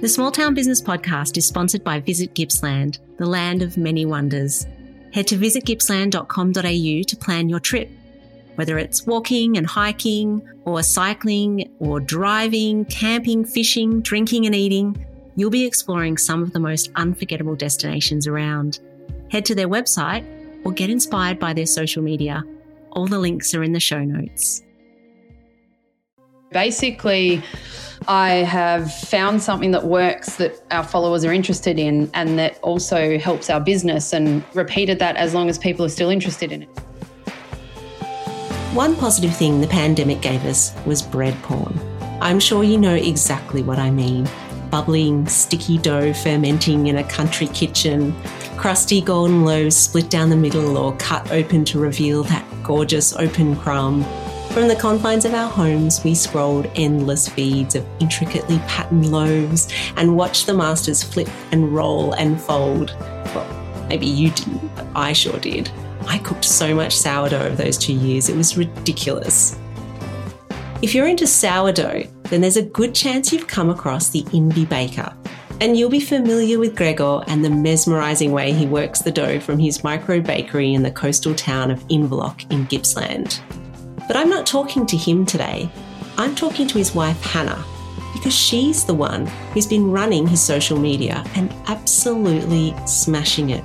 The Small Town Business Podcast is sponsored by Visit Gippsland, the land of many wonders. Head to visitgippsland.com.au to plan your trip. Whether it's walking and hiking, or cycling, or driving, camping, fishing, drinking, and eating, you'll be exploring some of the most unforgettable destinations around. Head to their website or get inspired by their social media. All the links are in the show notes. Basically, I have found something that works that our followers are interested in and that also helps our business and repeated that as long as people are still interested in it. One positive thing the pandemic gave us was bread porn. I'm sure you know exactly what I mean. Bubbling, sticky dough fermenting in a country kitchen, crusty golden loaves split down the middle or cut open to reveal that gorgeous open crumb from the confines of our homes, we scrolled endless feeds of intricately patterned loaves and watched the masters flip and roll and fold. Well, maybe you didn't, but I sure did. I cooked so much sourdough over those two years, it was ridiculous. If you're into sourdough, then there's a good chance you've come across the Invy Baker. And you'll be familiar with Grego and the mesmerising way he works the dough from his micro bakery in the coastal town of Inverloch in Gippsland. But I'm not talking to him today. I'm talking to his wife, Hanna, because she's the one who's been running his social media and absolutely smashing it.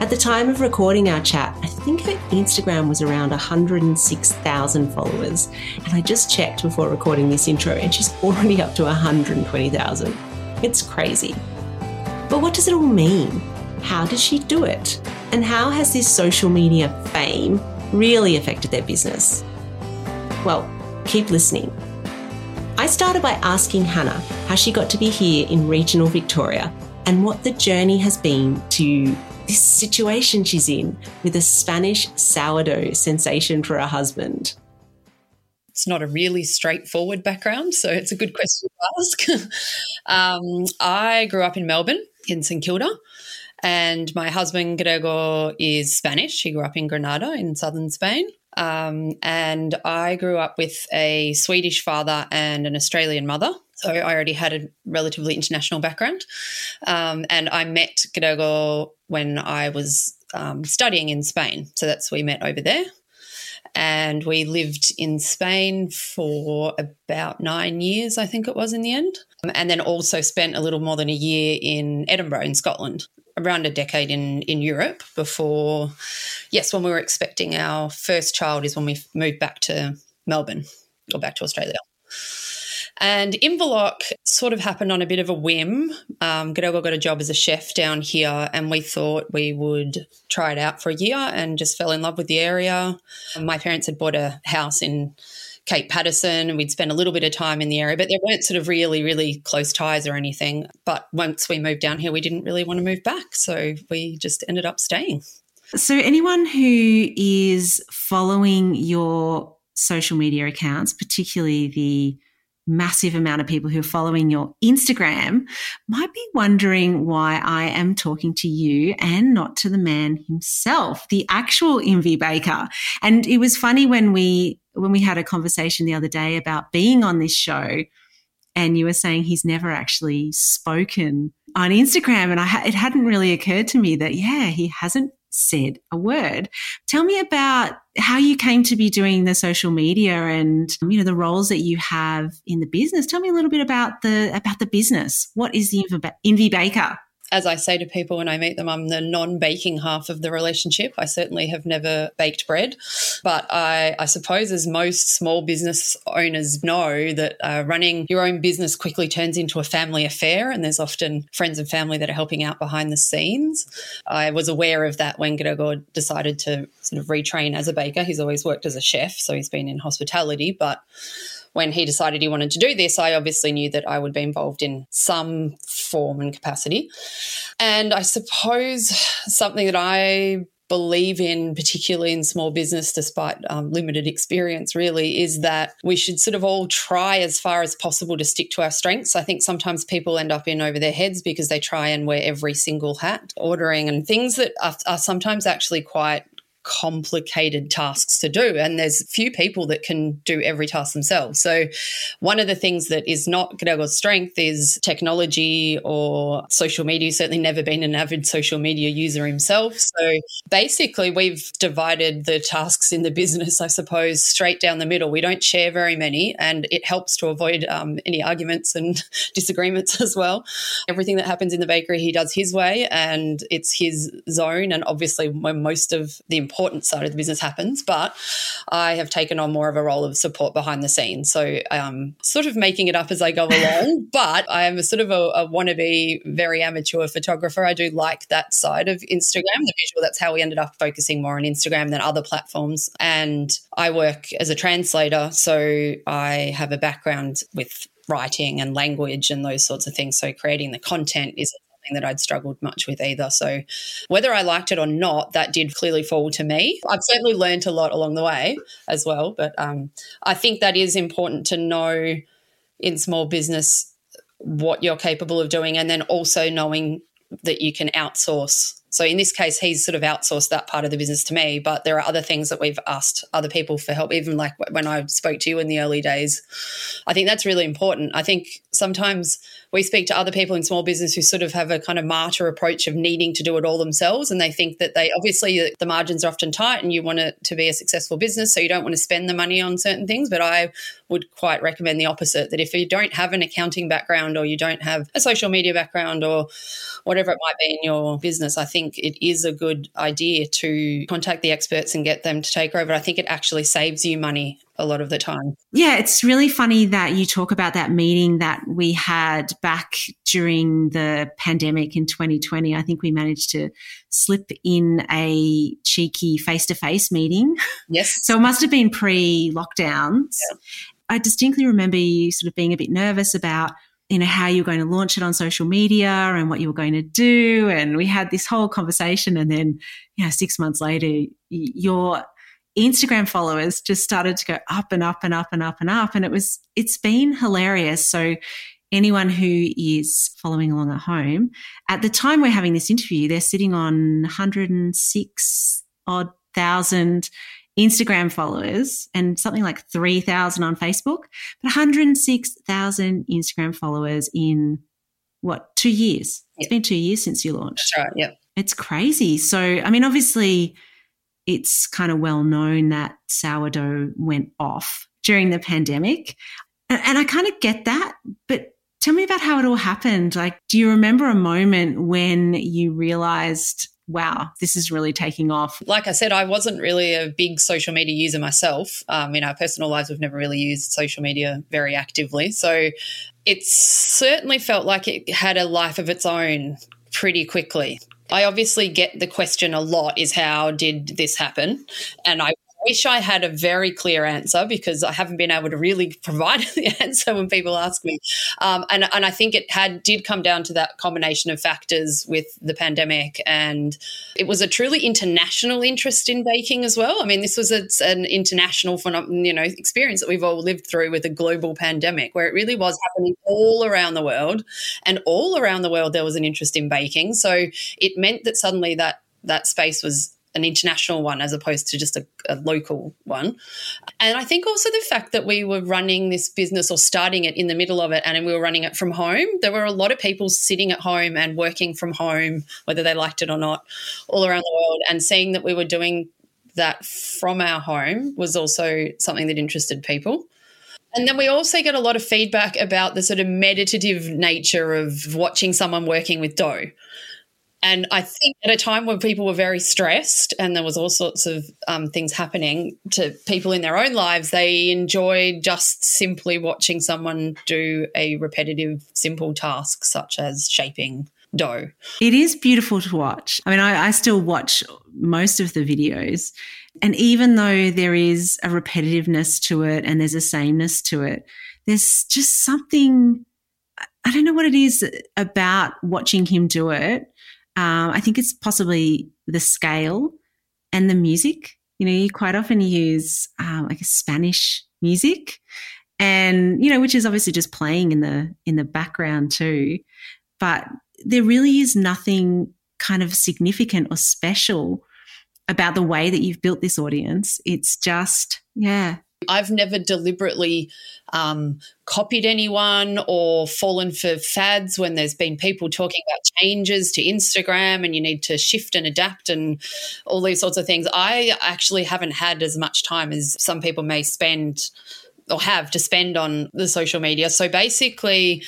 At the time of recording our chat, I think her Instagram was around 106,000 followers. And I just checked before recording this intro, and she's already up to 120,000. It's crazy. But what does it all mean? How did she do it? And how has this social media fame really affected their business? Well, keep listening. I started by asking Hanna how she got to be here in regional Victoria and what the journey has been to this situation she's in with a Spanish sourdough sensation for her husband. It's not a really straightforward background, so it's a good question to ask. um, I grew up in Melbourne, in St Kilda, and my husband Grego is Spanish. He grew up in Granada in southern Spain. Um, and I grew up with a Swedish father and an Australian mother. So I already had a relatively international background. Um, and I met Grego when I was um, studying in Spain. So that's we met over there. And we lived in Spain for about nine years, I think it was in the end. And then also spent a little more than a year in Edinburgh, in Scotland around a decade in in Europe before yes when we were expecting our first child is when we moved back to Melbourne or back to Australia and Inverloch sort of happened on a bit of a whim. Um, got a job as a chef down here, and we thought we would try it out for a year and just fell in love with the area. My parents had bought a house in Cape Paterson, and we'd spent a little bit of time in the area, but there weren't sort of really, really close ties or anything. But once we moved down here, we didn't really want to move back. So we just ended up staying. So, anyone who is following your social media accounts, particularly the massive amount of people who are following your Instagram might be wondering why I am talking to you and not to the man himself, the actual Invy Baker. And it was funny when we when we had a conversation the other day about being on this show and you were saying he's never actually spoken on Instagram and I it hadn't really occurred to me that yeah, he hasn't said a word. Tell me about how you came to be doing the social media and you know the roles that you have in the business. Tell me a little bit about the about the business. What is the Invy Baker? As I say to people when I meet them, I'm the non baking half of the relationship. I certainly have never baked bread. But I, I suppose, as most small business owners know, that uh, running your own business quickly turns into a family affair. And there's often friends and family that are helping out behind the scenes. I was aware of that when Grego decided to sort of retrain as a baker. He's always worked as a chef, so he's been in hospitality. But when he decided he wanted to do this, I obviously knew that I would be involved in some form and capacity. And I suppose something that I believe in, particularly in small business, despite um, limited experience, really, is that we should sort of all try as far as possible to stick to our strengths. I think sometimes people end up in over their heads because they try and wear every single hat, ordering and things that are, are sometimes actually quite complicated tasks to do. And there's few people that can do every task themselves. So, one of the things that is not Grego's strength is technology or social media. He's certainly never been an avid social media user himself. So, basically, we've divided the tasks in the business, I suppose, straight down the middle. We don't share very many, and it helps to avoid um, any arguments and disagreements as well. Everything that happens in the bakery, he does his way, and it's his zone. And obviously, when most of the important side of the business happens, but I have taken on more of a role of support behind the scenes. So, um, sort of making it up as I go along, but I am a sort of a, a wannabe, very amateur photographer. I do like that side of Instagram, the visual. That's how we ended up focusing more on Instagram than other platforms. And I work as a translator, so I have a background with writing and language and those sorts of things. So creating the content is something that I'd struggled much with either. So whether I liked it or not, that did clearly fall to me. I've certainly learned a lot along the way as well. But um, I think that is important to know in small business what you're capable of doing and then also knowing that you can outsource so in this case, he's sort of outsourced that part of the business to me. But there are other things that we've asked other people for help, even like when I spoke to you in the early days. I think that's really important. I think sometimes we speak to other people in small business who sort of have a kind of martyr approach of needing to do it all themselves. And they think that they obviously the margins are often tight and you want it to be a successful business. So you don't want to spend the money on certain things. But I would quite recommend the opposite that if you don't have an accounting background or you don't have a social media background or whatever it might be in your business, I think it is a good idea to contact the experts and get them to take over. I think it actually saves you money a lot of the time. Yeah, it's really funny that you talk about that meeting that we had back during the pandemic in 2020. I think we managed to slip in a cheeky face to face meeting. Yes. so it must have been pre lockdowns. Yeah. I distinctly remember you sort of being a bit nervous about you know how you were going to launch it on social media and what you were going to do and we had this whole conversation and then you know 6 months later your Instagram followers just started to go up and up and up and up and up. And it was, it's been hilarious. So, anyone who is following along at home, at the time we're having this interview, they're sitting on 106 odd thousand Instagram followers and something like 3,000 on Facebook, but 106,000 Instagram followers in what, two years? Yep. It's been two years since you launched. That's right. Yeah. It's crazy. So, I mean, obviously, it's kind of well known that sourdough went off during the pandemic. And I kind of get that, but tell me about how it all happened. Like, do you remember a moment when you realized, wow, this is really taking off? Like I said, I wasn't really a big social media user myself. Um, in our personal lives, we've never really used social media very actively. So it certainly felt like it had a life of its own pretty quickly. I obviously get the question a lot is how did this happen? And I wish I had a very clear answer because I haven't been able to really provide the answer when people ask me. Um, and, and I think it had did come down to that combination of factors with the pandemic, and it was a truly international interest in baking as well. I mean, this was a, an international phenomenon, you know experience that we've all lived through with a global pandemic, where it really was happening all around the world, and all around the world there was an interest in baking. So it meant that suddenly that that space was an international one as opposed to just a, a, local one. And I think also the fact that we were running this business or starting it in the middle of it and we were running it from home, there were a lot of people sitting at home and working from home, whether they liked it or not, all around the world. And seeing that we were doing that from our home was also something that interested people. And then we also get a lot of feedback about the sort of meditative nature of watching someone working with dough. And I think at a time when people were very stressed and there was all sorts of um, things happening to people in their own lives, they enjoyed just simply watching someone do a repetitive, simple task such as shaping dough. It is beautiful to watch. I mean, I, I still watch most of the videos. And even though there is a repetitiveness to it and there's a sameness to it, there's just something, I don't know what it is about watching him do it um, I think it's possibly the scale and the music. You know, you quite often use um, like a Spanish music, and you know, which is obviously just playing in the in the background too. But there really is nothing kind of significant or special about the way that you've built this audience. It's just, yeah. I've never deliberately um, copied anyone or fallen for fads when there's been people talking about changes to Instagram and you need to shift and adapt and all these sorts of things. I actually haven't had as much time as some people may spend or have to spend on the social media. So basically,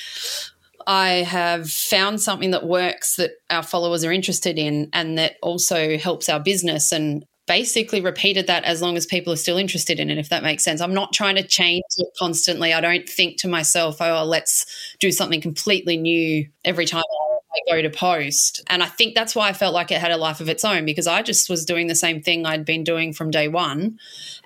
I have found something that works that our followers are interested in and that also helps our business and basically repeated that as long as people are still interested in it, if that makes sense. I'm not trying to change it constantly. I don't think to myself, oh, let's do something completely new every time I go to post. And I think that's why I felt like it had a life of its own because I just was doing the same thing I'd been doing from day one.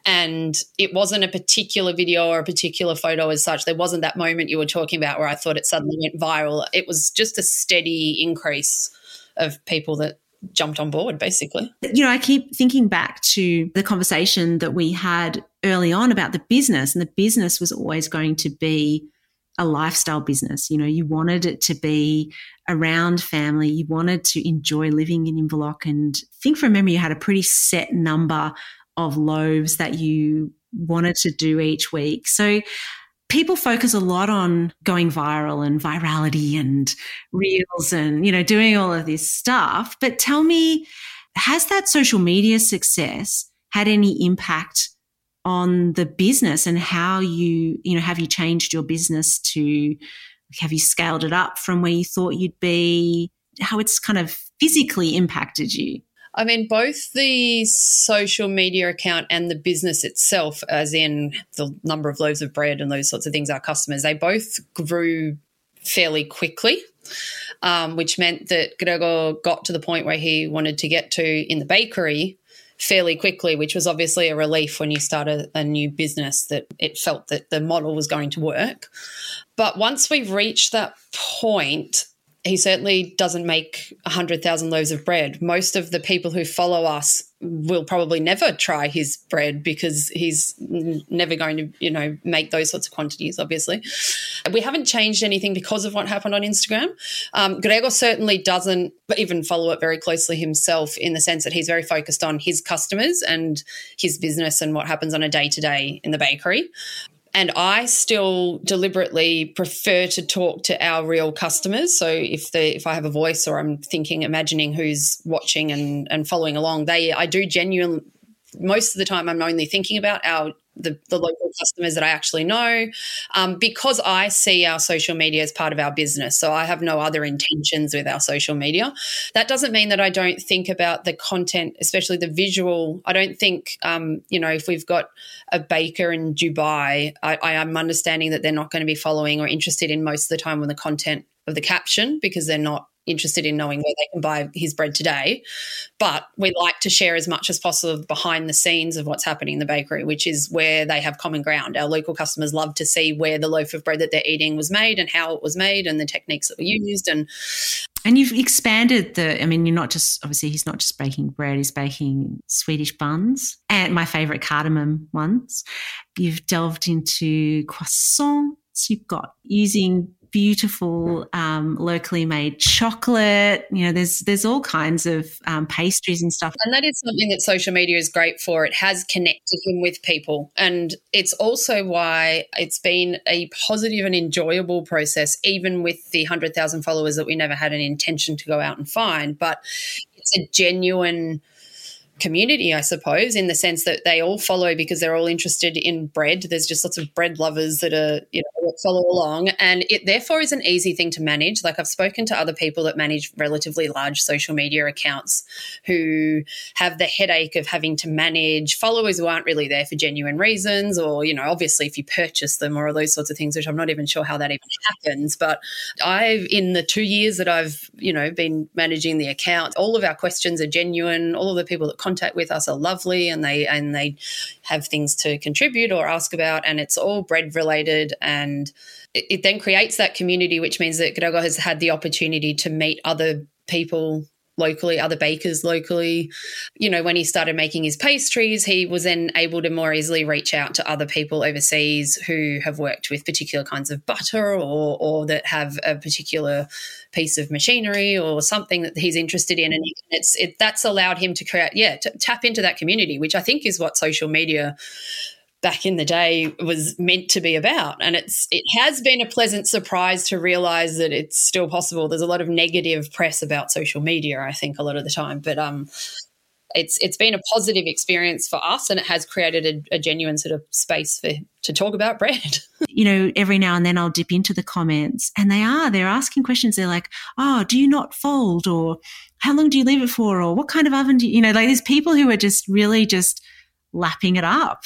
And it wasn't a particular video or a particular photo as such. There wasn't that moment you were talking about where I thought it suddenly went viral. It was just a steady increase of people that jumped on board basically. You know, I keep thinking back to the conversation that we had early on about the business, and the business was always going to be a lifestyle business. You know, you wanted it to be around family, you wanted to enjoy living in Inverloch, and I think from memory, you had a pretty set number of loaves that you wanted to do each week. So people focus a lot on going viral and virality and reels and you know doing all of this stuff. But tell me has that social media success had any impact on the business and how you you know have you changed your business to have you scaled it up from where you thought you'd be? How it's kind of physically impacted you I mean, both the social media account and the business itself, as in the number of loaves of bread and those sorts of things, our customers, they both grew fairly quickly, um, which meant that Grego got to the point where he wanted to get to in the bakery fairly quickly, which was obviously a relief when you start a, a new business that it felt that the model was going to work. But once we've reached that point, he certainly doesn't make 100,000 loaves of bread. Most of the people who follow us will probably never try his bread because he's never going to, you know, make those sorts of quantities, obviously. We haven't changed anything because of what happened on Instagram. Um, Grego certainly doesn't even follow it very closely himself in the sense that he's very focused on his customers and his business and what happens on a day to day in the bakery. And I still deliberately prefer to talk to our real customers. So if the if I have a voice or I'm thinking, imagining who's watching and, and following along, they I do genuine most of the time I'm only thinking about our the, the local customers that I actually know um, because I see our social media as part of our business. So I have no other intentions with our social media. That doesn't mean that I don't think about the content, especially the visual. I don't think, um, you know, if we've got a baker in Dubai, I, I am understanding that they're not going to be following or interested in most of the time when the content of the caption because they're not interested in knowing where they can buy his bread today. But we like to share as much as possible behind the scenes of what's happening in the bakery, which is where they have common ground. Our local customers love to see where the loaf of bread that they're eating was made and how it was made and the techniques that were used and and you've expanded the, I mean, you're not just, obviously, he's not just baking bread, he's baking Swedish buns and my favorite cardamom ones. You've delved into croissants. You've got using beautiful um, locally made chocolate. You know, there's there's all kinds of um, pastries and stuff. And that is something that social media is great for. It has connected him with people, and it's also why it's been a positive and enjoyable process, even with the hundred thousand followers that we never had an intention to go out and find. But it's a genuine community, I suppose, in the sense that they all follow because they're all interested in bread. There's just lots of bread lovers that are, you know, follow along. And it therefore is an easy thing to manage. Like I've spoken to other people that manage relatively large social media accounts who have the headache of having to manage followers who aren't really there for genuine reasons, or, you know, obviously if you purchase them or all those sorts of things, which I'm not even sure how that even happens. But I've, in the two years that I've, you know, been managing the account, all of our questions are genuine. All of the people that contact with us are lovely and they and they have things to contribute or ask about and it's all bread related and it, it then creates that community which means that Grego has had the opportunity to meet other people locally, other bakers locally. You know, when he started making his pastries, he was then able to more easily reach out to other people overseas who have worked with particular kinds of butter or, or that have a particular piece of machinery or something that he's interested in. And it's, it, that's allowed him to create, yeah, to tap into that community, which I think is what social media back in the day was meant to be about. And it's it has been a pleasant surprise to realize that it's still possible. There's a lot of negative press about social media i think a lot of the time. But um it's it's been a positive experience for us and it has created a, a genuine sort of space for to talk about bread. You know every now and then i'll dip into the comments and they are they're asking questions. They're like oh do you not fold? Or how long do you leave it for? Or what kind of oven do you, you know like there's people who are just really just lapping it up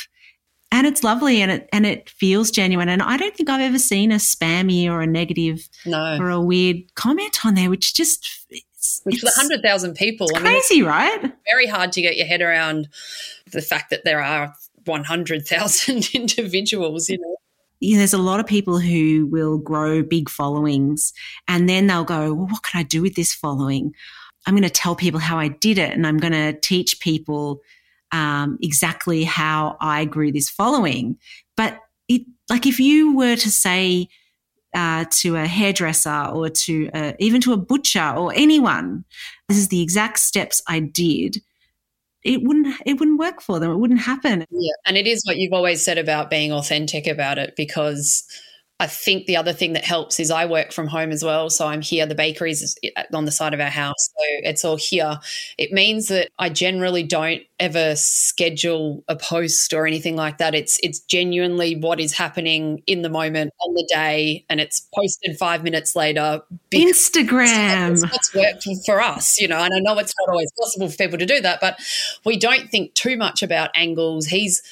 and it's lovely and it and it feels genuine. And I don't think I've ever seen a spammy or a negative no. or a weird comment on there, which just it's, which for hundred thousand people, it's I mean, crazy, right? Very hard to get your head around the fact that there are one hundred thousand individuals. You know. Yeah, there's a lot of people who will grow big followings and then they'll go, well, what can I do with this following? I'm going to tell people how I did it and I'm going to teach people um, exactly how I grew this following. But it, like if you were to say uh, to a hairdresser or to a, even to a butcher or anyone, this is the exact steps I did. It wouldn't. It wouldn't work for them. It wouldn't happen. Yeah, and it is what you've always said about being authentic about it because I think the other thing that helps is I work from home as well. So I'm here. The bakery is uh, on the side of our house. So it's all here. It means that I generally don't ever schedule a post or anything like that. It's it's genuinely what is happening in the moment on the day and it's posted five minutes later. Instagram. That's worked for us, you know, and I know it's not always possible for people to do that, but we don't think too much about angles. He's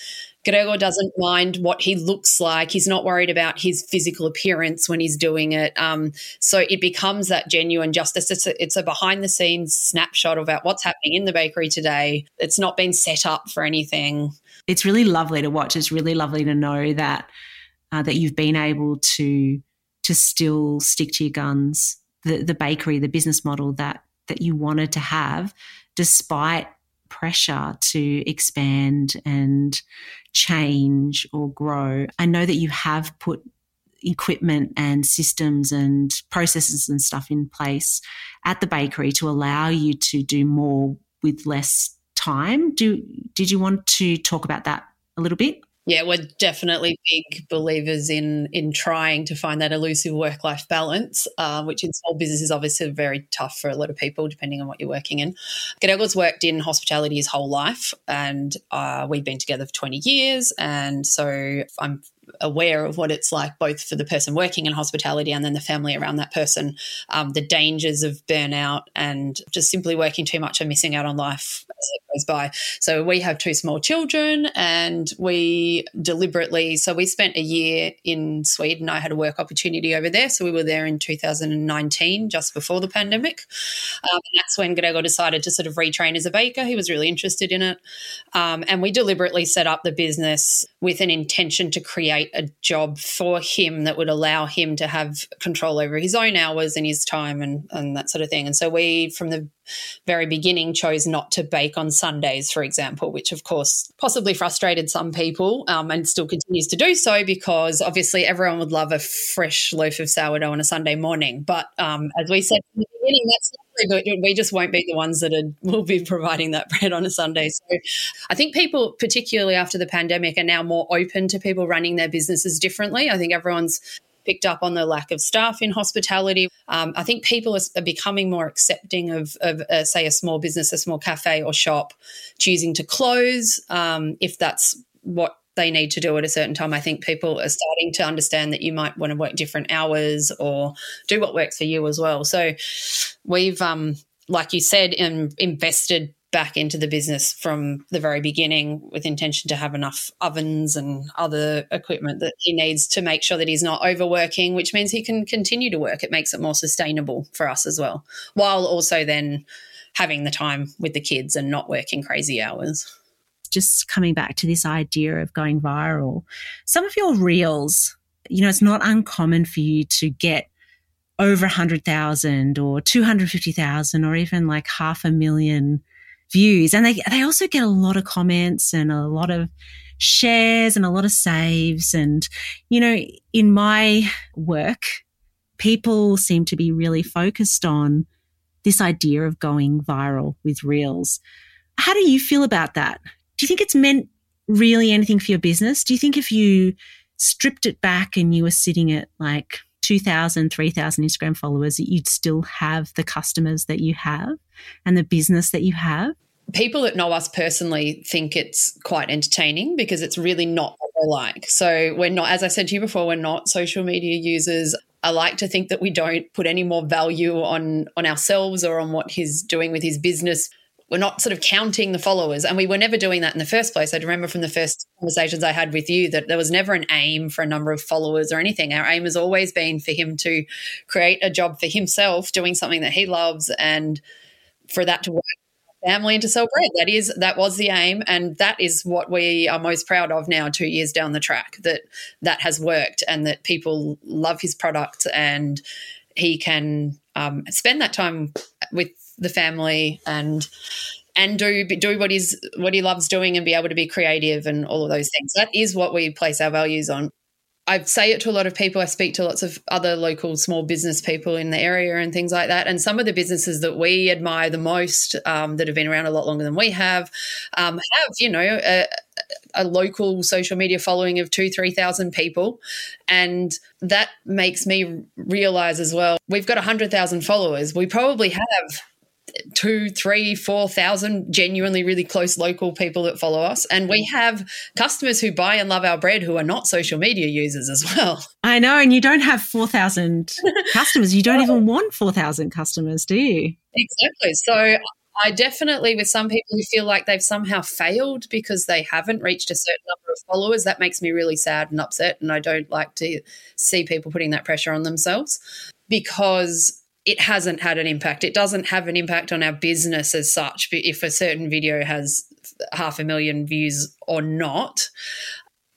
Grego doesn't mind what he looks like. He's not worried about his physical appearance when he's doing it. Um, so it becomes that genuine justice. It's a, it's a behind the scenes snapshot about what's happening in the bakery today. It's not been set up for anything. It's really lovely to watch. It's really lovely to know that uh, that you've been able to to still stick to your guns. The the bakery, the business model that that you wanted to have, despite pressure to expand and change or grow. I know that you have put equipment and systems and processes and stuff in place at the bakery to allow you to do more with less time. Do did you want to talk about that a little bit? Yeah, we're definitely big believers in in trying to find that elusive work life balance, uh, which in small business is obviously very tough for a lot of people, depending on what you're working in. Grego's worked in hospitality his whole life, and uh, we've been together for 20 years, and so I'm aware of what it's like, both for the person working in hospitality and then the family around that person, um, the dangers of burnout and just simply working too much and missing out on life as it goes by. So we have two small children, and we deliberately. So we spent a year in Sweden. I had a work opportunity over there, so we were there in 2019, just before the pandemic. Um, and that's when Grego decided to sort of retrain as a baker. He was really interested in it, um, and we deliberately set up the business with an intention to create a job for him that would allow him to have control over his own hours and his time and, and that sort of thing. And so we, from the very beginning, chose not to bake on Sundays, for example, which of course possibly frustrated some people um, and still continues to do so because obviously everyone would love a fresh loaf of sourdough on a Sunday morning. But um, as we said in the beginning, that's but we just won't be the ones that are, will be providing that bread on a Sunday. So I think people, particularly after the pandemic, are now more open to people running their businesses differently. I think everyone's picked up on the lack of staff in hospitality. Um, I think people are, becoming more accepting of, of uh, say, a small business, a small cafe or shop choosing to close um, if that's what they need to do at a certain time. I think people are starting to understand that you might want to work different hours or do what works for you as well. So we've, um, like you said, in, invested back into the business from the very beginning with intention to have enough ovens and other equipment that he needs to make sure that he's not overworking, which means he can continue to work. It makes it more sustainable for us as well, while also then having the time with the kids and not working crazy hours just coming back to this idea of going viral, some of your reels, you know, it's not uncommon for you to get over 100,000 or 250,000 or even like half a million views. And they, they also get a lot of comments and a lot of shares and a lot of saves. And, you know, in my work, people seem to be really focused on this idea of going viral with reels. How do you feel about that? Do you think it's meant really anything for your business? Do you think if you stripped it back and you were sitting at like 2,000, 3,000 Instagram followers, that you'd still have the customers that you have and the business that you have? People that know us personally think it's quite entertaining because it's really not what we're like. So we're not, as I said to you before, we're not social media users. I like to think that we don't put any more value on on ourselves or on what he's doing with his business. We're not sort of counting the followers, and we were never doing that in the first place. I remember from the first conversations I had with you that there was never an aim for a number of followers or anything. Our aim has always been for him to create a job for himself, doing something that he loves, and for that to work family and to sell bread. That is that was the aim, and that is what we are most proud of now. Two years down the track, that that has worked, and that people love his product, and he can um, spend that time with the family and and do do what he's what he loves doing and be able to be creative and all of those things. That is what we place our values on. I say it to a lot of people. I speak to lots of other local small business people in the area and things like that. And some of the businesses that we admire the most, um, that have been around a lot longer than we have, um, have you know a, a, local social media following of two, three thousand people, and that makes me realize as well. We've got hundred thousand followers. We probably have two, three, four thousand genuinely really close local people that follow us. And we mm. have customers who buy and love our bread who are not social media users as well. I know. And you don't have 4,000 customers. You don't even want 4,000 customers, do you? Exactly. So I definitely, with some people who feel like they've somehow failed because they haven't reached a certain number of followers, that makes me really sad and upset. And I don't like to see people putting that pressure on themselves because it hasn't had an impact. It doesn't have an impact on our business as such. If a certain video has half a million views or not,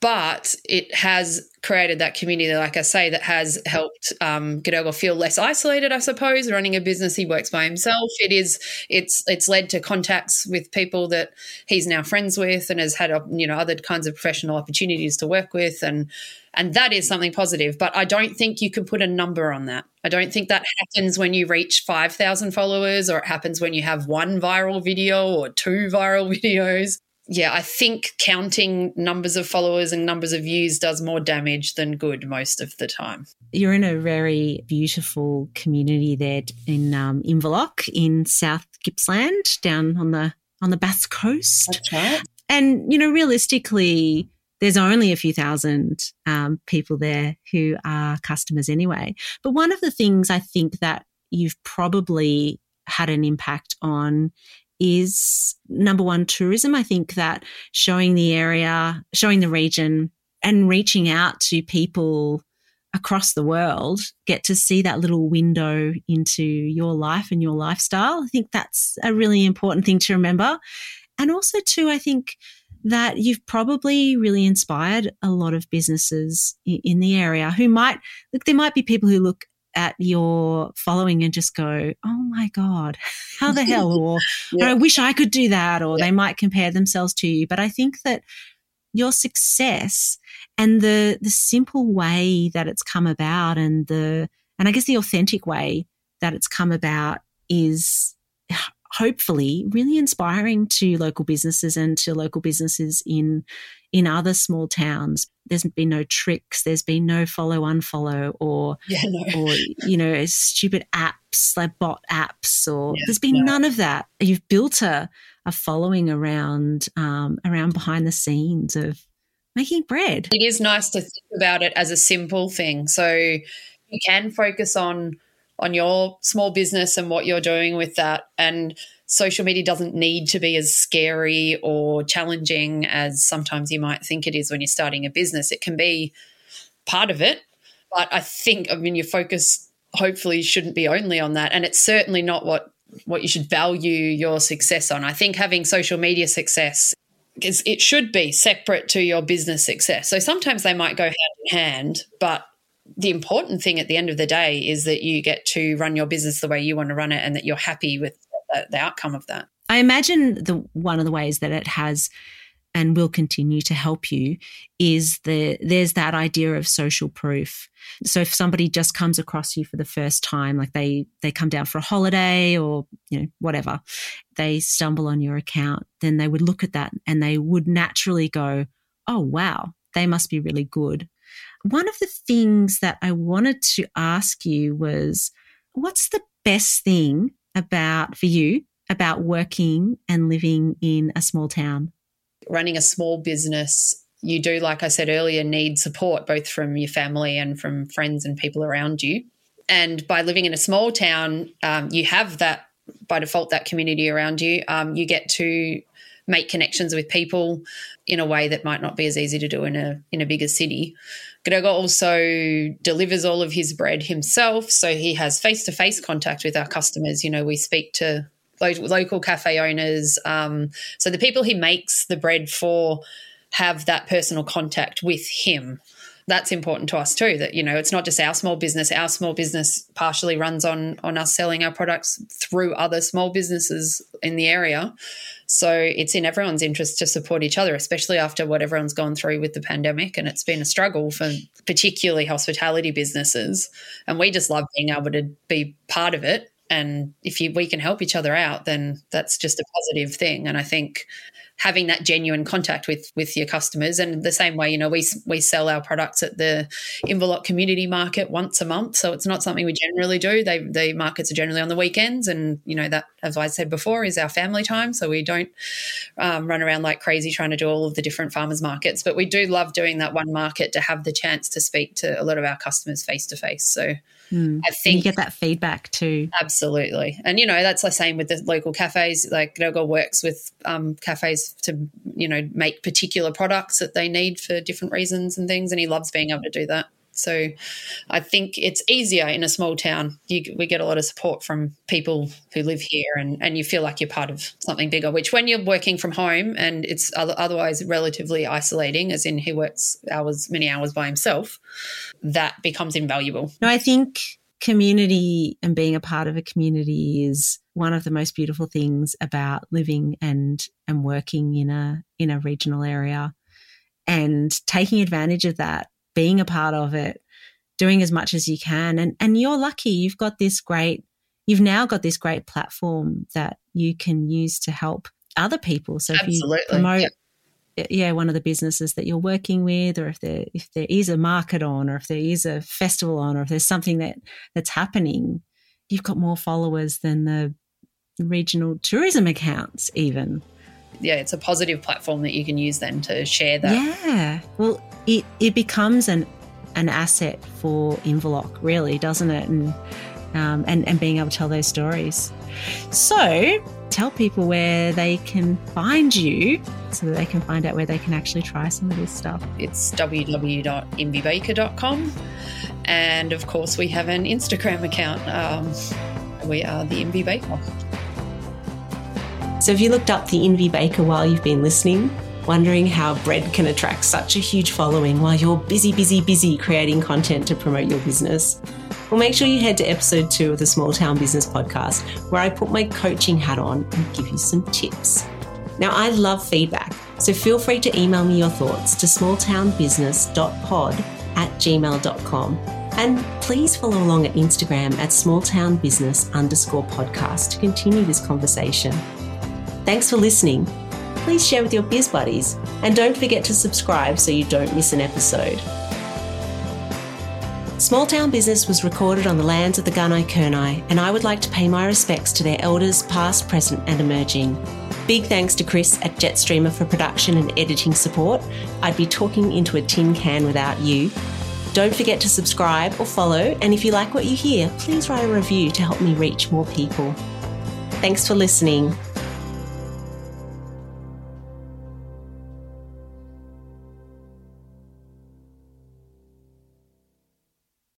but it has created that community, like I say, that has helped um, feel less isolated. I suppose running a business, he works by himself. It is, it's, it's led to contacts with people that he's now friends with, and has had, you know, other kinds of professional opportunities to work with, and and that is something positive. But I don't think you can put a number on that. I don't think that happens when you reach 5,000 followers or it happens when you have one viral video or two viral videos. Yeah, I think counting numbers of followers and numbers of views does more damage than good most of the time. You're in a very beautiful community there in um, Inverloch in South Gippsland, down on the on the Bass Coast. That's right. And you know, realistically, there's only a few thousand um, people there who are customers anyway. But one of the things I think that you've probably had an impact on is number one, tourism. I think that showing the area, showing the region, and reaching out to people across the world get to see that little window into your life and your lifestyle. I think that's a really important thing to remember. And also, too, I think that you've probably really inspired a lot of businesses in the area who might look, there might be people who look at your following and just go, Oh my God, how the hell? Or yeah. I wish I could do that. Or yeah. they might compare themselves to you. But I think that your success and the, the simple way that it's come about and the, and I guess the authentic way that it's come about is hopefully really inspiring to local businesses and to local businesses in in other small towns there's been no tricks there's been no follow unfollow or yeah, no. or you know stupid apps like bot apps or yeah, there's been no. none of that you've built a a following around um, around behind the scenes of making bread it is nice to think about it as a simple thing so you can focus on on your small business and what you're doing with that. And social media doesn't need to be as scary or challenging as sometimes you might think it is when you're starting a business. It can be part of it, but I think, I mean, your focus hopefully shouldn't be only on that. And it's certainly not what what you should value your success on. I think having social media success is it should be separate to your business success. So sometimes they might go hand in hand, but the important thing at the end of the day is that you get to run your business the way you want to run it and that you're happy with the, the outcome of that. I imagine the one of the ways that it has and will continue to help you is the there's that idea of social proof. So if somebody just comes across you for the first time, like they they come down for a holiday or you know whatever, they stumble on your account, then they would look at that and they would naturally go, "Oh wow, they must be really good." One of the things that I wanted to ask you was, what's the best thing about for you about working and living in a small town? running a small business, you do, like I said earlier, need support both from your family and from friends and people around you. And by living in a small town, um, you have that by default, that community around you. Um, you get to make connections with people in a way that might not be as easy to do in a in a bigger city. Grego also delivers all of his bread himself, so he has face to face contact with our customers. You know, we speak to local cafe owners. Um, so the people he makes the bread for have that personal contact with him. That's important to us too. That you know, it's not just our small business. Our small business partially runs on on us selling our products through other small businesses in the area. So it's in everyone's interest to support each other, especially after what everyone's gone through with the pandemic. And it's been a struggle for particularly hospitality businesses. And we just love being able to be part of it and if you, we can help each other out then that's just a positive thing and i think having that genuine contact with with your customers. And the same way you know we we sell our products at the Inverloch community market once a month. So it's not something we generally do. They the markets are generally on the weekends. And you know that as i said before is our family time. So we don't um, run around like crazy trying to do all of the different farmers markets. But we do love doing that one market to have the chance to speak to a lot of our customers face to face. So Mm. I think and you get that feedback too. Absolutely, and you know that's the same with the local cafes. Like Grego works with um, cafes to you know make particular products that they need for different reasons and things, and he loves being able to do that. So I think it's easier in a small town. You, we get a lot of support from people who live here, and, and you feel like you're part of something bigger. Which, when you're working from home and it's otherwise relatively isolating, as in he works hours, many hours by himself, that becomes invaluable. No, I think community and being a part of a community is one of the most beautiful things about living and and working in a in a regional area and taking advantage of that being a part of it, doing as much as you can. And, and you're lucky you've got this great, you've now got this great platform that you can use to help other people. So Absolutely. if you promote, yep. yeah, one of the businesses that you're working with, or if there, if there is a market on, or if there is a festival on, or if there's something that that's happening, you've got more followers than the regional tourism accounts even yeah, it's a positive platform that you can use then to share that. Yeah. Well, it, it becomes an an asset for Inverloch, really, doesn't it? And um, and and being able to tell those stories. So tell people where they can find you so that they can find out where they can actually try some of this stuff. It's www.invybaker.com. And of course, we have an Instagram account. Um, we are the Invy Baker. So, have you looked up the Invy Baker while you've been listening? Wondering how bread can attract such a huge following while you're busy, busy, busy creating content to promote your business? Well, make sure you head to episode two of the Small Town Business Podcast, where I put my coaching hat on and give you some tips. Now, I love feedback, so feel free to email me your thoughts to smalltownbusiness.pod at gmail.com. And please follow along at Instagram at smalltownbusiness underscore podcast to continue this conversation. Thanks for listening. Please share with your biz buddies and don't forget to subscribe so you don't miss an episode. Small Town Business was recorded on the lands of the Gunai Kurnai, and I would like to pay my respects to their elders, past, present, and emerging. Big thanks to Chris at Jet Streamer for production and editing support. I'd be talking into a tin can without you. Don't forget to subscribe or follow, and if you like what you hear, please write a review to help me reach more people. Thanks for listening.